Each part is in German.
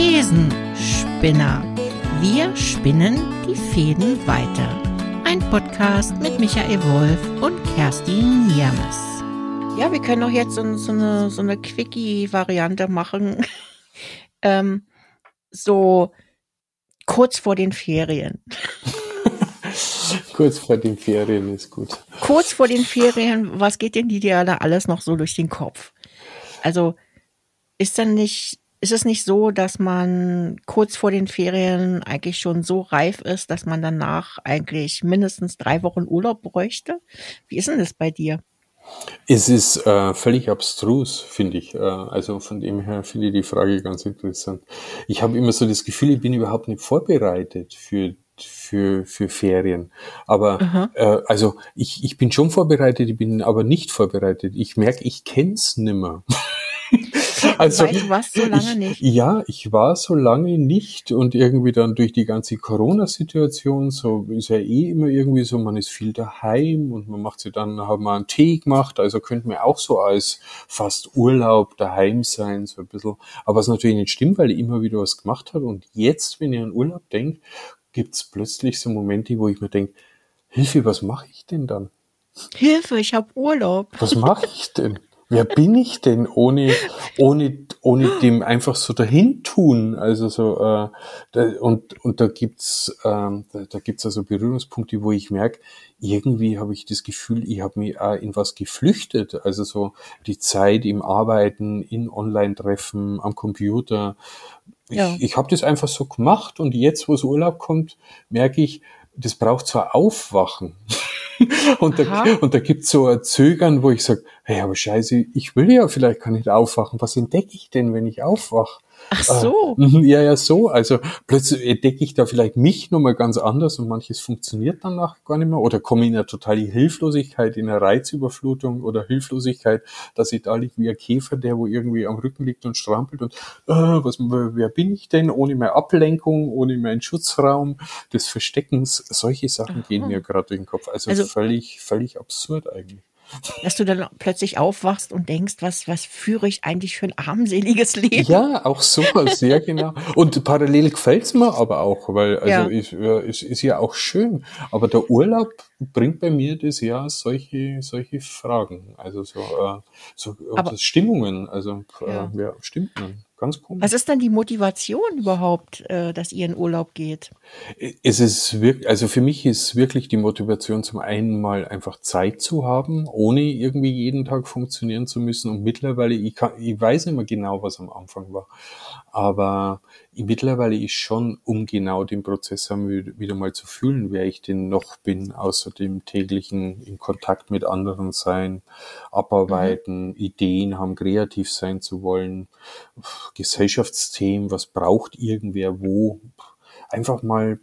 Thesenspinner. Wir spinnen die Fäden weiter. Ein Podcast mit Michael Wolf und Kerstin Niermes. Ja, wir können doch jetzt so, so eine, so eine Quickie-Variante machen. ähm, so kurz vor den Ferien. kurz vor den Ferien ist gut. Kurz vor den Ferien, was geht denn dir da alles noch so durch den Kopf? Also ist dann nicht, ist es nicht so, dass man kurz vor den Ferien eigentlich schon so reif ist, dass man danach eigentlich mindestens drei Wochen Urlaub bräuchte? Wie ist denn das bei dir? Es ist äh, völlig abstrus, finde ich. Äh, also von dem her finde ich die Frage ganz interessant. Ich habe immer so das Gefühl, ich bin überhaupt nicht vorbereitet für für, für Ferien. Aber äh, also ich, ich bin schon vorbereitet, ich bin aber nicht vorbereitet. Ich merke, ich kenn's nimmer. Also, Weil du warst so lange ich, nicht. Ja, ich war so lange nicht und irgendwie dann durch die ganze Corona-Situation, so ist ja eh immer irgendwie so, man ist viel daheim und man macht sich dann, haben wir einen Tee gemacht, also könnte man auch so als fast Urlaub daheim sein, so ein bisschen. Aber was natürlich nicht stimmt, weil ich immer wieder was gemacht habe und jetzt, wenn ich an Urlaub denke, gibt's plötzlich so Momente, wo ich mir denke, Hilfe, was mache ich denn dann? Hilfe, ich habe Urlaub. Was mache ich denn? Wer bin ich denn ohne, ohne, ohne dem einfach so dahin tun? Also so, äh, da, und, und da gibt's, ähm, da, da gibt's also Berührungspunkte, wo ich merke, irgendwie habe ich das Gefühl, ich habe mich auch in was geflüchtet. Also so die Zeit im Arbeiten, in Online-Treffen, am Computer. Ja. Ich, ich habe das einfach so gemacht und jetzt, wo es Urlaub kommt, merke ich, das braucht zwar Aufwachen. und, da, und da gibt's so ein Zögern, wo ich sage, hey, aber scheiße, ich will ja vielleicht gar nicht aufwachen. Was entdecke ich denn, wenn ich aufwache? Ach so. Äh, ja, ja, so. Also plötzlich entdecke ich da vielleicht mich nochmal ganz anders und manches funktioniert danach gar nicht mehr oder komme in eine totale Hilflosigkeit, in eine Reizüberflutung oder Hilflosigkeit, dass ich da liege wie ein Käfer, der wo irgendwie am Rücken liegt und strampelt und äh, was, wer bin ich denn ohne meine Ablenkung, ohne meinen Schutzraum des Versteckens. Solche Sachen Aha. gehen mir gerade durch den Kopf. Also, also völlig, völlig absurd eigentlich dass du dann plötzlich aufwachst und denkst, was, was führe ich eigentlich für ein armseliges Leben? Ja, auch sowas, sehr genau. Und parallel gefällt's mir aber auch, weil, also ja. ist, ist, ist ja auch schön. Aber der Urlaub bringt bei mir das ja solche, solche Fragen. Also so, äh, so aber, Stimmungen, also ja. Äh, ja, Stimmungen. Ganz komisch. Was ist dann die Motivation überhaupt, äh, dass ihr in Urlaub geht? Es ist wirklich, also für mich ist wirklich die Motivation zum einen mal einfach Zeit zu haben, ohne irgendwie jeden Tag funktionieren zu müssen. Und mittlerweile, ich, kann, ich weiß nicht mehr genau, was am Anfang war, aber mittlerweile ist schon, um genau den Prozess wieder mal zu fühlen, wer ich denn noch bin, außer dem täglichen in Kontakt mit anderen sein, abarbeiten, mhm. Ideen haben, kreativ sein zu wollen, Gesellschaftsthemen, was braucht irgendwer wo, einfach mal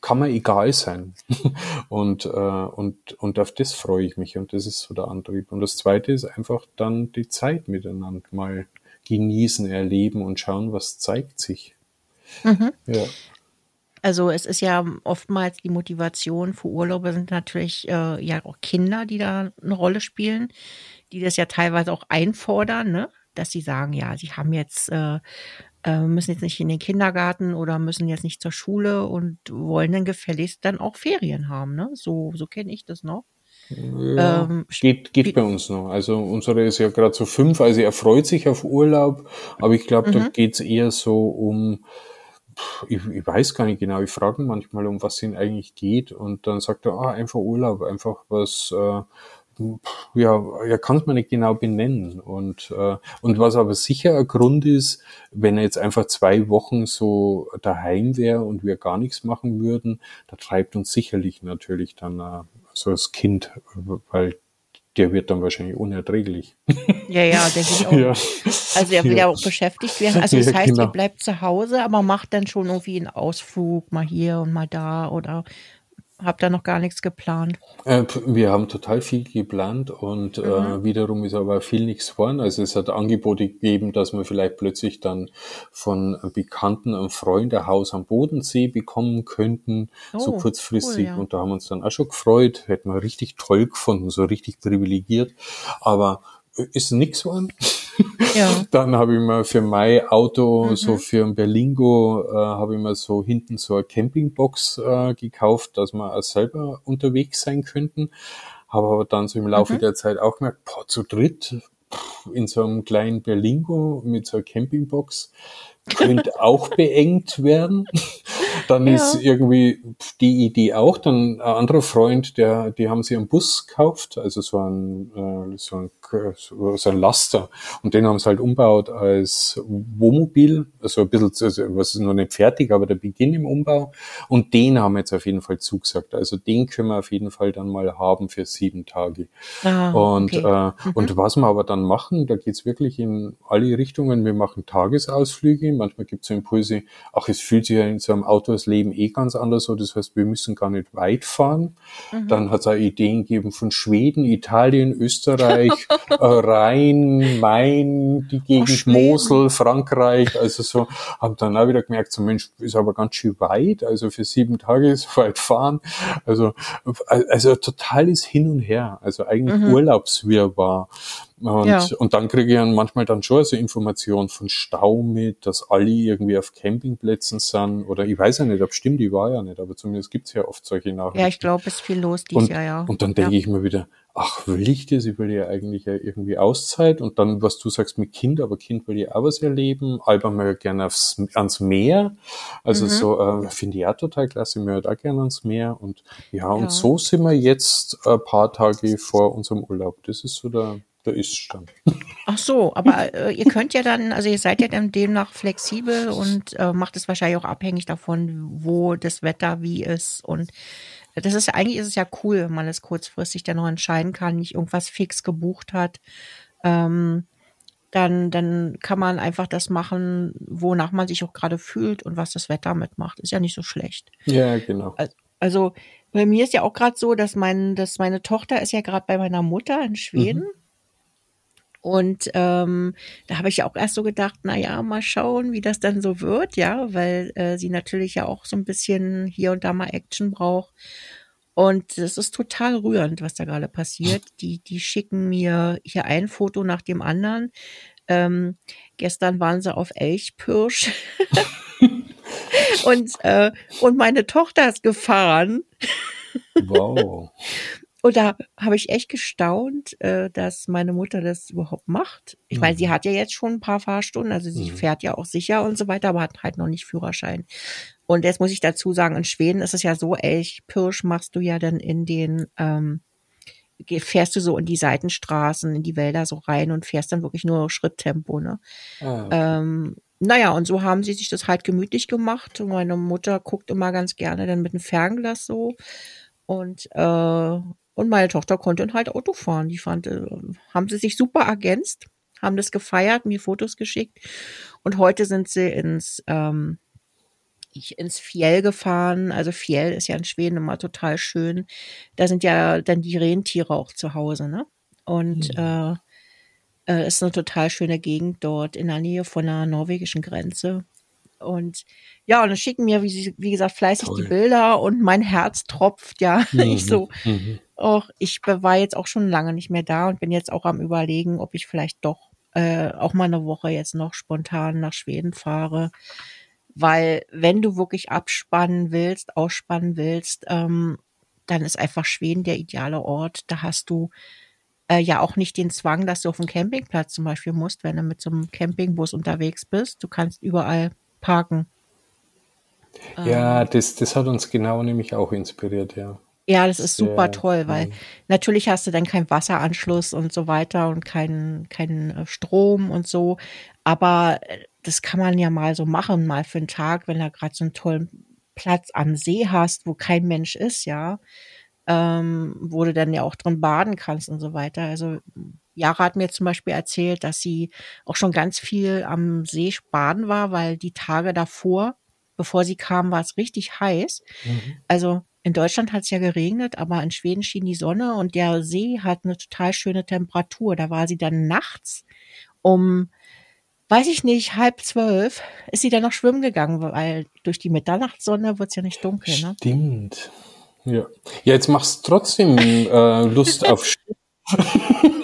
kann man egal sein. und, äh, und, und auf das freue ich mich und das ist so der Antrieb. Und das zweite ist einfach dann die Zeit miteinander mal genießen, erleben und schauen, was zeigt sich. Mhm. Ja. Also es ist ja oftmals die Motivation für Urlaube sind natürlich äh, ja auch Kinder, die da eine Rolle spielen, die das ja teilweise auch einfordern, ne? dass sie sagen, ja, sie haben jetzt äh, äh müssen jetzt nicht in den Kindergarten oder müssen jetzt nicht zur Schule und wollen dann gefälligst dann auch Ferien haben. Ne? So, so kenne ich das noch. Ja, ähm, geht geht bei uns noch. Also unsere ist ja gerade so fünf, also er freut sich auf Urlaub, aber ich glaube, mhm. da geht's eher so um, ich, ich weiß gar nicht genau, ich frage manchmal, um was es ihn eigentlich geht und dann sagt er, ah, einfach Urlaub, einfach was, äh, ja, er kann es mir nicht genau benennen. Und, äh, und was aber sicher ein Grund ist, wenn er jetzt einfach zwei Wochen so daheim wäre und wir gar nichts machen würden, da treibt uns sicherlich natürlich dann äh, so das Kind, weil der wird dann wahrscheinlich unerträglich. Ja, ja, der will auch. Ja. Also er will ja. auch beschäftigt werden. Also das ja, heißt, genau. ihr bleibt zu Hause, aber macht dann schon irgendwie einen Ausflug, mal hier und mal da oder Habt ihr noch gar nichts geplant? Äh, wir haben total viel geplant und äh, mhm. äh, wiederum ist aber viel nichts geworden. Also es hat Angebote gegeben, dass wir vielleicht plötzlich dann von Bekannten und Freunden ein Haus am Bodensee bekommen könnten, oh, so kurzfristig. Cool, ja. Und da haben wir uns dann auch schon gefreut, hätten wir richtig toll gefunden, so richtig privilegiert. Aber ist nichts geworden. Ja. Dann habe ich mir für mein Auto, mhm. so für ein Berlingo, äh, habe ich mir so hinten so eine Campingbox äh, gekauft, dass wir auch selber unterwegs sein könnten. Habe aber dann so im Laufe mhm. der Zeit auch gemerkt, boah, zu dritt in so einem kleinen Berlingo mit so einer Campingbox könnte auch beengt werden. Dann ja. ist irgendwie die Idee auch. Dann ein anderer Freund, der, die haben sie einen Bus gekauft, also so ein, äh, so ein, so ein Laster. Und den haben sie halt umbaut als Wohnmobil. Also ein bisschen, also was ist noch nicht fertig, aber der Beginn im Umbau. Und den haben wir jetzt auf jeden Fall zugesagt. Also den können wir auf jeden Fall dann mal haben für sieben Tage. Ah, und, okay. äh, mhm. und was wir aber dann machen, da geht's wirklich in alle Richtungen. Wir machen Tagesausflüge. Manchmal gibt es so Impulse, ach, es fühlt sich ja in so einem Auto das Leben eh ganz anders so. Das heißt, wir müssen gar nicht weit fahren. Mhm. Dann hat es auch Ideen gegeben von Schweden, Italien, Österreich, äh, Rhein, Main, die Gegend oh, Mosel, Frankreich. Also so, haben dann auch wieder gemerkt, so Mensch, ist aber ganz schön weit. Also für sieben Tage ist weit fahren. Also, also total ist hin und her. Also eigentlich mhm. Urlaubswirrwarr. Und, ja. und dann kriege ich dann manchmal dann schon so Informationen von Stau mit, dass alle irgendwie auf Campingplätzen sind. Oder ich weiß ja nicht, ob stimmt, die war ja nicht, aber zumindest gibt's ja oft solche Nachrichten. Ja, ich glaube, es ist viel los dieses Jahr, ja. Und dann denke ja. ich mir wieder, ach, will ich das? Ich will ja eigentlich ja irgendwie Auszeit. Und dann, was du sagst mit Kind, aber Kind will ja auch was erleben. Alba mal gerne aufs, ans Meer. Also mhm. so, äh, finde ich auch total klasse. Mir halt auch gerne ans Meer. Und ja, und so sind wir jetzt ein paar Tage vor unserem Urlaub. Das ist so der, der Ist-Stand. Ach so, aber äh, ihr könnt ja dann, also ihr seid ja dann demnach flexibel und äh, macht es wahrscheinlich auch abhängig davon, wo das Wetter wie ist. Und das ist eigentlich ist es ja cool, wenn man es kurzfristig dann noch entscheiden kann, nicht irgendwas fix gebucht hat. Ähm, dann, dann kann man einfach das machen, wonach man sich auch gerade fühlt und was das Wetter mitmacht. Ist ja nicht so schlecht. Ja, genau. Also bei mir ist ja auch gerade so, dass mein, dass meine Tochter ist ja gerade bei meiner Mutter in Schweden. Mhm. Und ähm, da habe ich ja auch erst so gedacht, na ja, mal schauen, wie das dann so wird, ja, weil äh, sie natürlich ja auch so ein bisschen hier und da mal Action braucht. Und das ist total rührend, was da gerade passiert. Die, die schicken mir hier ein Foto nach dem anderen. Ähm, gestern waren sie auf Elchpirsch. und, äh, und meine Tochter ist gefahren. Wow. Und da habe ich echt gestaunt, äh, dass meine Mutter das überhaupt macht. Ich mhm. meine, sie mhm. hat ja jetzt schon ein paar Fahrstunden, also sie mhm. fährt ja auch sicher und so weiter, aber hat halt noch nicht Führerschein. Und jetzt muss ich dazu sagen, in Schweden ist es ja so, Elch, Pirsch machst du ja dann in den, ähm, fährst du so in die Seitenstraßen, in die Wälder so rein und fährst dann wirklich nur Schritttempo, ne? Ah, okay. ähm, naja, und so haben sie sich das halt gemütlich gemacht. Und meine Mutter guckt immer ganz gerne dann mit einem Fernglas so. Und äh, und meine Tochter konnte dann halt Auto fahren. Die fand, äh, haben sie sich super ergänzt, haben das gefeiert, mir Fotos geschickt. Und heute sind sie ins, ähm, ich, ins Fjell gefahren. Also Fjell ist ja in Schweden immer total schön. Da sind ja dann die Rentiere auch zu Hause, ne? Und mhm. äh, äh, ist eine total schöne Gegend dort in der Nähe von der norwegischen Grenze. Und ja, und dann schicken mir, wie, wie gesagt, fleißig Toll. die Bilder und mein Herz tropft, ja. Mhm. Ich so, mhm. Oh, ich war jetzt auch schon lange nicht mehr da und bin jetzt auch am überlegen, ob ich vielleicht doch äh, auch mal eine Woche jetzt noch spontan nach Schweden fahre. Weil wenn du wirklich abspannen willst, ausspannen willst, ähm, dann ist einfach Schweden der ideale Ort. Da hast du äh, ja auch nicht den Zwang, dass du auf dem Campingplatz zum Beispiel musst, wenn du mit so einem Campingbus unterwegs bist. Du kannst überall parken. Ja, ähm. das, das hat uns genau nämlich auch inspiriert, ja. Ja, das ist super toll, weil natürlich hast du dann keinen Wasseranschluss und so weiter und keinen keinen äh, Strom und so. Aber äh, das kann man ja mal so machen, mal für einen Tag, wenn du gerade so einen tollen Platz am See hast, wo kein Mensch ist, ja, ähm, wo du dann ja auch drin baden kannst und so weiter. Also Jara hat mir zum Beispiel erzählt, dass sie auch schon ganz viel am See baden war, weil die Tage davor bevor sie kam, war es richtig heiß. Mhm. Also in Deutschland hat es ja geregnet, aber in Schweden schien die Sonne und der See hat eine total schöne Temperatur. Da war sie dann nachts um, weiß ich nicht, halb zwölf, ist sie dann noch schwimmen gegangen, weil durch die Mitternachtssonne wird es ja nicht dunkel. Ne? Stimmt. Ja. ja, jetzt machst du trotzdem äh, Lust auf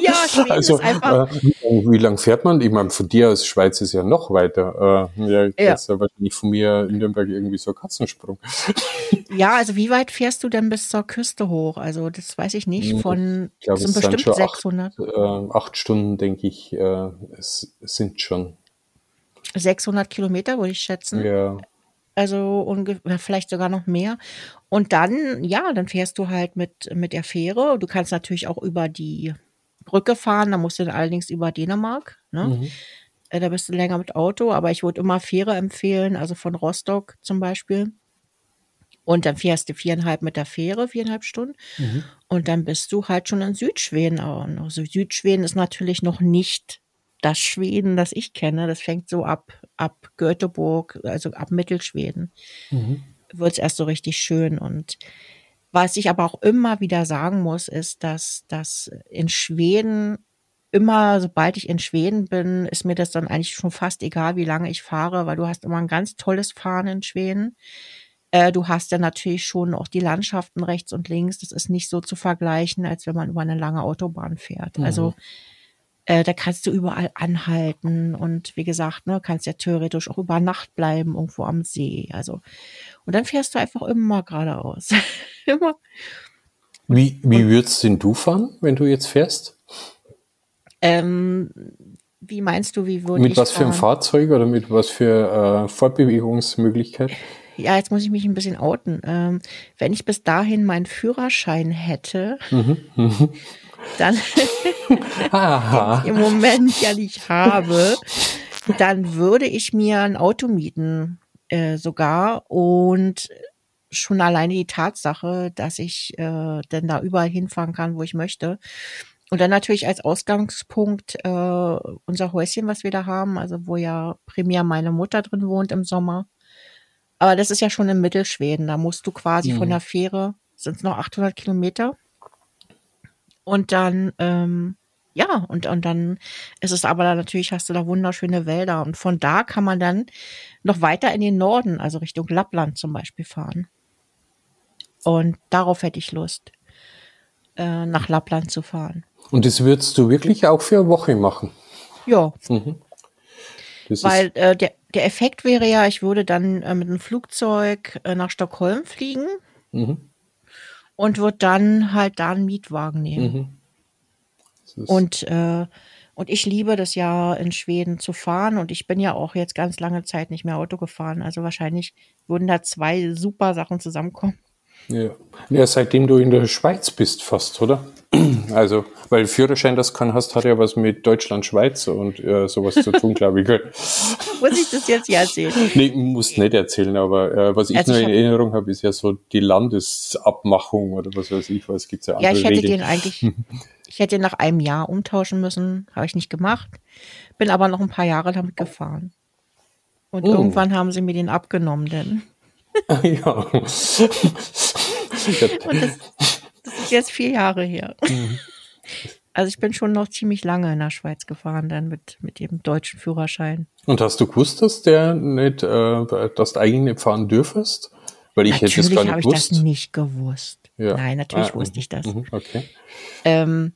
ja, Schweden also, ist einfach. Äh, wie, wie lang fährt man? Ich meine, von dir aus Schweiz ist ja noch weiter. Äh, ja, ja. Das ist ja wahrscheinlich von mir in Nürnberg irgendwie so ein Katzensprung. Ja, also wie weit fährst du denn bis zur Küste hoch? Also das weiß ich nicht. Hm, von ich glaub, sind bestimmt sind 600. Acht, äh, acht Stunden, denke ich, äh, es sind schon. 600 Kilometer, würde ich schätzen. Ja. Also ungefähr, vielleicht sogar noch mehr. Und dann, ja, dann fährst du halt mit, mit der Fähre. Du kannst natürlich auch über die Brücke fahren, da musst du dann allerdings über Dänemark. Ne? Mhm. Äh, da bist du länger mit Auto, aber ich würde immer Fähre empfehlen, also von Rostock zum Beispiel. Und dann fährst du viereinhalb mit der Fähre, viereinhalb Stunden. Mhm. Und dann bist du halt schon in Südschweden. Also Südschweden ist natürlich noch nicht das Schweden, das ich kenne. Das fängt so ab, ab Göteborg, also ab Mittelschweden. Mhm. Wird es erst so richtig schön. Und was ich aber auch immer wieder sagen muss, ist, dass, dass in Schweden immer, sobald ich in Schweden bin, ist mir das dann eigentlich schon fast egal, wie lange ich fahre, weil du hast immer ein ganz tolles Fahren in Schweden. Äh, du hast ja natürlich schon auch die Landschaften rechts und links. Das ist nicht so zu vergleichen, als wenn man über eine lange Autobahn fährt. Mhm. Also äh, da kannst du überall anhalten und wie gesagt, ne, kannst ja theoretisch auch über Nacht bleiben irgendwo am See. Also und dann fährst du einfach immer geradeaus. immer. Wie, wie würdest denn du fahren, wenn du jetzt fährst? Ähm, wie meinst du, wie würde Mit was fahren? für einem Fahrzeug oder mit was für äh, Fortbewegungsmöglichkeit? ja, jetzt muss ich mich ein bisschen outen. Ähm, wenn ich bis dahin meinen Führerschein hätte, mhm. Dann im Moment ja nicht habe, dann würde ich mir ein Auto mieten, äh, sogar. Und schon alleine die Tatsache, dass ich äh, denn da überall hinfahren kann, wo ich möchte. Und dann natürlich als Ausgangspunkt äh, unser Häuschen, was wir da haben, also wo ja primär meine Mutter drin wohnt im Sommer. Aber das ist ja schon in Mittelschweden. Da musst du quasi mhm. von der Fähre, sind es noch 800 Kilometer. Und dann, ähm, ja, und, und dann ist es aber da natürlich, hast du da wunderschöne Wälder. Und von da kann man dann noch weiter in den Norden, also Richtung Lappland zum Beispiel fahren. Und darauf hätte ich Lust, äh, nach Lappland zu fahren. Und das würdest du wirklich auch für eine Woche machen? Ja. Mhm. Weil äh, der, der Effekt wäre ja, ich würde dann äh, mit einem Flugzeug äh, nach Stockholm fliegen mhm. Und würde dann halt da einen Mietwagen nehmen. Mhm. Und, äh, und ich liebe das ja in Schweden zu fahren und ich bin ja auch jetzt ganz lange Zeit nicht mehr Auto gefahren. Also wahrscheinlich würden da zwei super Sachen zusammenkommen. Ja. ja, seitdem du in der Schweiz bist fast, oder? Also, weil Führerschein, das kann hast, hat ja was mit Deutschland, Schweiz und äh, sowas zu tun, glaube ich. Muss ich das jetzt ja erzählen? Nee, muss nicht erzählen, aber äh, was ich also nur ich in Erinnerung habe, ist ja so die Landesabmachung oder was weiß ich, was gibt's ja andere Ja, ich hätte Regeln. den eigentlich, ich hätte den nach einem Jahr umtauschen müssen, habe ich nicht gemacht, bin aber noch ein paar Jahre damit gefahren. Und oh. irgendwann haben sie mir den abgenommen, denn. ja. Und das, das ist jetzt vier Jahre her. Mhm. Also ich bin schon noch ziemlich lange in der Schweiz gefahren, dann mit, mit dem deutschen Führerschein. Und hast du gewusst, dass der nicht, äh, dass du eigentlich nicht fahren dürfest? Weil ich natürlich hätte es gar nicht gewusst. ich das nicht gewusst. Ja. Nein, natürlich ah, wusste ich das. Mhm, okay. Ähm,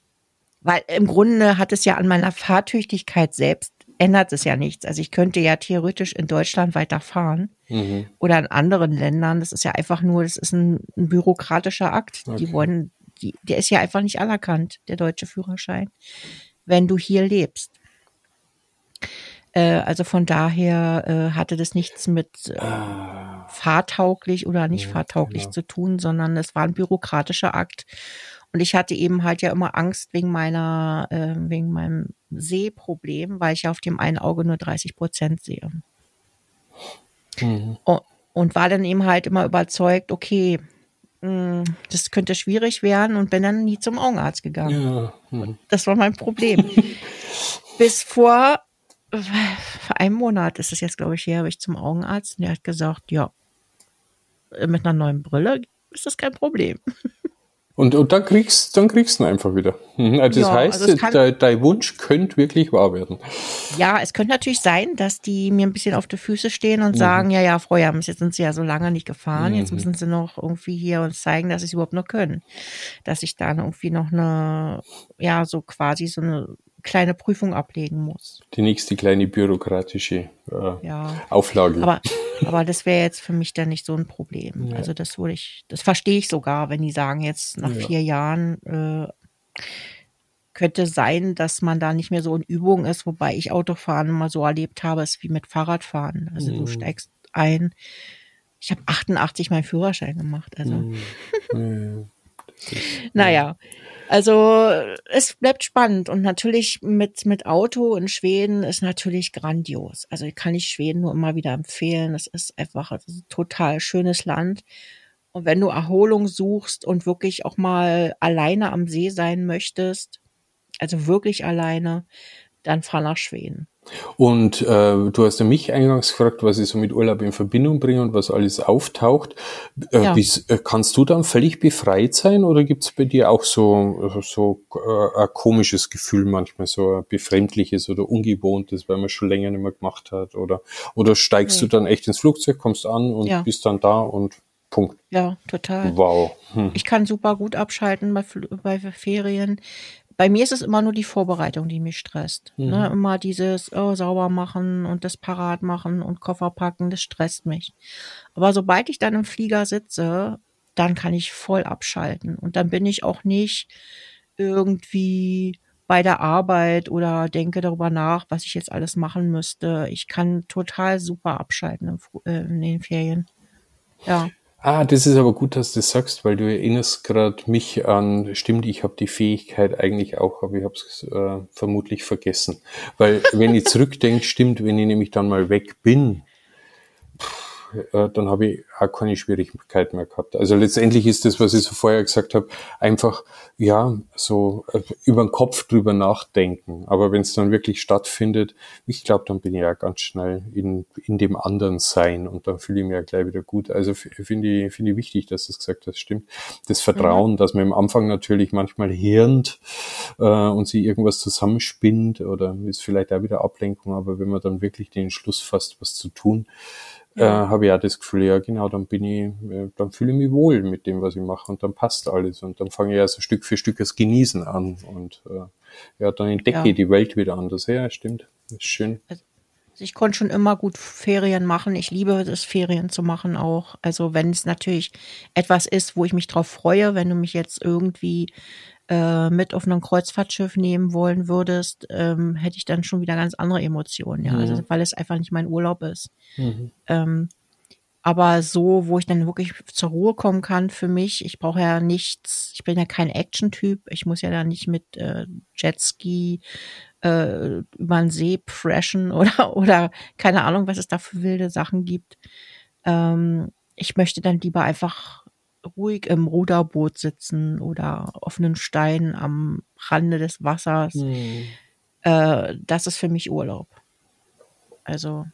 weil im Grunde hat es ja an meiner Fahrtüchtigkeit selbst ändert es ja nichts. Also ich könnte ja theoretisch in Deutschland weiterfahren mhm. oder in anderen Ländern. Das ist ja einfach nur, das ist ein, ein bürokratischer Akt. Okay. Die wollen, die, der ist ja einfach nicht anerkannt, der deutsche Führerschein, wenn du hier lebst. Äh, also von daher äh, hatte das nichts mit äh, ah. fahrtauglich oder nicht ja, fahrtauglich genau. zu tun, sondern es war ein bürokratischer Akt. Und ich hatte eben halt ja immer Angst wegen meiner, äh, wegen meinem Sehproblem, weil ich ja auf dem einen Auge nur 30 Prozent sehe. Mhm. Und, und, war dann eben halt immer überzeugt, okay, hm, das könnte schwierig werden und bin dann nie zum Augenarzt gegangen. Ja. Mhm. Das war mein Problem. Bis vor, vor einem Monat ist es jetzt, glaube ich, her, habe ich zum Augenarzt und der hat gesagt, ja, mit einer neuen Brille ist das kein Problem. Und, und dann kriegst, dann kriegst du ihn einfach wieder. Mhm. Also das ja, heißt, also kann, dein, dein Wunsch könnte wirklich wahr werden. Ja, es könnte natürlich sein, dass die mir ein bisschen auf die Füße stehen und mhm. sagen, ja, ja, Frau Jams, jetzt sind sie ja so lange nicht gefahren, mhm. jetzt müssen sie noch irgendwie hier uns zeigen, dass sie es überhaupt noch können. Dass ich dann irgendwie noch eine, ja, so quasi so eine kleine Prüfung ablegen muss. Die nächste kleine bürokratische äh, ja. Auflage. Aber, aber das wäre jetzt für mich dann nicht so ein Problem. Ja. Also das würde ich, das verstehe ich sogar, wenn die sagen, jetzt nach ja. vier Jahren äh, könnte sein, dass man da nicht mehr so in Übung ist, wobei ich Autofahren mal so erlebt habe, ist wie mit Fahrradfahren. Also mhm. du steigst ein. Ich habe 88 meinen Führerschein gemacht. Also. Mhm. Naja, also es bleibt spannend und natürlich mit, mit Auto in Schweden ist natürlich grandios. Also kann ich Schweden nur immer wieder empfehlen. Es ist einfach ein total schönes Land. Und wenn du Erholung suchst und wirklich auch mal alleine am See sein möchtest, also wirklich alleine, dann fahr nach Schweden. Und äh, du hast ja mich eingangs gefragt, was ich so mit Urlaub in Verbindung bringe und was alles auftaucht. Äh, ja. bis, äh, kannst du dann völlig befreit sein oder gibt es bei dir auch so, so äh, ein komisches Gefühl manchmal, so ein befremdliches oder ungewohntes, weil man schon länger nicht mehr gemacht hat? Oder, oder steigst nee. du dann echt ins Flugzeug, kommst an und ja. bist dann da und Punkt. Ja, total. Wow. Hm. Ich kann super gut abschalten bei, bei Ferien bei mir ist es immer nur die Vorbereitung, die mich stresst. Mhm. Ne? Immer dieses oh, sauber machen und das parat machen und Koffer packen, das stresst mich. Aber sobald ich dann im Flieger sitze, dann kann ich voll abschalten. Und dann bin ich auch nicht irgendwie bei der Arbeit oder denke darüber nach, was ich jetzt alles machen müsste. Ich kann total super abschalten äh, in den Ferien. Ja. Ah, das ist aber gut, dass du das sagst, weil du erinnerst gerade mich an, stimmt, ich habe die Fähigkeit eigentlich auch, aber ich habe es äh, vermutlich vergessen. Weil wenn ich zurückdenke, stimmt, wenn ich nämlich dann mal weg bin, äh, dann habe ich auch keine Schwierigkeit mehr gehabt. Also letztendlich ist das, was ich so vorher gesagt habe, einfach, ja, so äh, über den Kopf drüber nachdenken. Aber wenn es dann wirklich stattfindet, ich glaube, dann bin ich ja ganz schnell in, in dem anderen Sein und dann fühle ich mich ja gleich wieder gut. Also finde ich, finde ich wichtig, dass du es gesagt hast, stimmt. Das Vertrauen, mhm. dass man im Anfang natürlich manchmal hirnt äh, und sie irgendwas zusammenspinnt oder ist vielleicht auch wieder Ablenkung, aber wenn man dann wirklich den Schluss fasst, was zu tun, ja. äh, habe ich auch das Gefühl, ja genau, dann bin ich, äh, dann fühle ich mich wohl mit dem, was ich mache und dann passt alles und dann fange ich ja so Stück für Stück das Genießen an und äh, ja, dann entdecke ja. ich die Welt wieder anders. Ja, stimmt, das ist schön. Also ich konnte schon immer gut Ferien machen. Ich liebe es, Ferien zu machen auch. Also wenn es natürlich etwas ist, wo ich mich drauf freue, wenn du mich jetzt irgendwie äh, mit auf ein Kreuzfahrtschiff nehmen wollen würdest, ähm, hätte ich dann schon wieder ganz andere Emotionen, ja. Also, mhm. Also weil es einfach nicht mein Urlaub ist. Mhm. Ähm, aber so, wo ich dann wirklich zur Ruhe kommen kann für mich, ich brauche ja nichts, ich bin ja kein Action-Typ, ich muss ja da nicht mit äh, Jetski äh, über den See freshen oder, oder keine Ahnung, was es da für wilde Sachen gibt. Ähm, ich möchte dann lieber einfach ruhig im Ruderboot sitzen oder offenen Stein am Rande des Wassers. Mhm. Äh, das ist für mich Urlaub. Also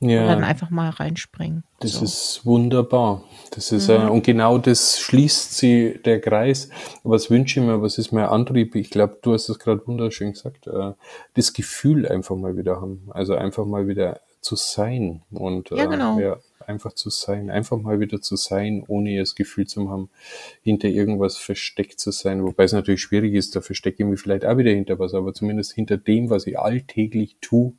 ja. dann einfach mal reinspringen. Das so. ist wunderbar. Das ist mhm. äh, und genau das schließt sie der Kreis. Was wünsche ich mir? Was ist mein Antrieb? Ich glaube, du hast es gerade wunderschön gesagt. Äh, das Gefühl einfach mal wieder haben. Also einfach mal wieder zu sein und ja, äh, genau. äh, ja, einfach zu sein, einfach mal wieder zu sein, ohne das Gefühl zu haben, hinter irgendwas versteckt zu sein. Wobei es natürlich schwierig ist, da verstecke ich mich vielleicht auch wieder hinter was, aber zumindest hinter dem, was ich alltäglich tue,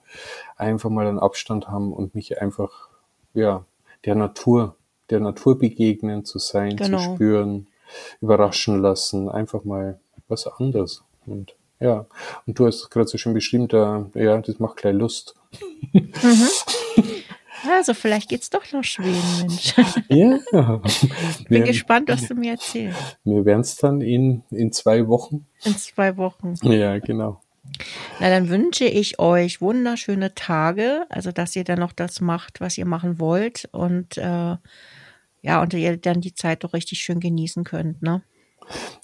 einfach mal einen Abstand haben und mich einfach, ja, der Natur, der Natur begegnen, zu sein, genau. zu spüren, überraschen lassen, einfach mal was anderes. Und ja, und du hast es gerade so schön beschrieben, da, ja, das macht gleich Lust. Mhm. Also vielleicht geht's doch nach Schweden, Mensch. Ja. Bin gespannt, was du mir erzählst. Wir werden es dann in, in zwei Wochen. In zwei Wochen. Ja, genau. Na, dann wünsche ich euch wunderschöne Tage, also dass ihr dann noch das macht, was ihr machen wollt und äh, ja, und ihr dann die Zeit doch richtig schön genießen könnt, ne?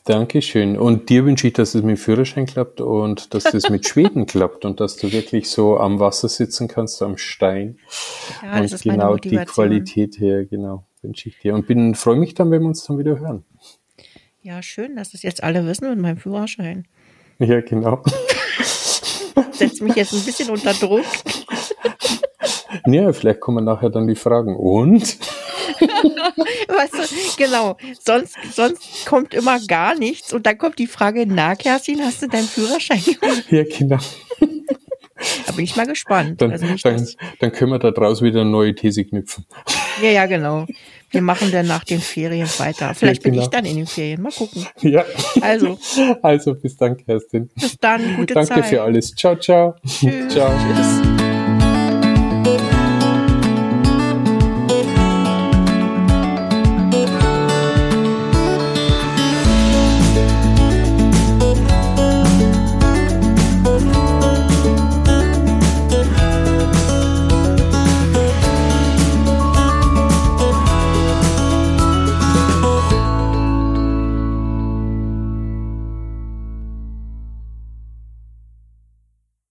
Dankeschön. Und dir wünsche ich, dass es mit Führerschein klappt und dass es mit Schweden klappt und dass du wirklich so am Wasser sitzen kannst, am Stein. Ja, und genau die Qualität her, genau, wünsche ich dir. Und bin, freue mich dann, wenn wir uns dann wieder hören. Ja, schön, dass es jetzt alle wissen mit meinem Führerschein. Ja, genau. Setzt mich jetzt ein bisschen unter Druck. Ja, vielleicht kommen nachher dann die Fragen. Und? weißt du, genau. Sonst, sonst kommt immer gar nichts und dann kommt die Frage, na, Kerstin, hast du deinen Führerschein gemacht? Ja, genau. Da bin ich mal gespannt. Dann, also dann, dann können wir da draus wieder eine neue These knüpfen. Ja, ja, genau. Wir machen dann nach den Ferien weiter. Vielleicht Ja, bin ich genau. dann in den Ferien. Mal gucken. Ja. Also, Also bis dann, Kerstin. bis dann. Gute Danke Zeit. für alles. Ciao, ciao. Tschüss. Ciao. Tschüss.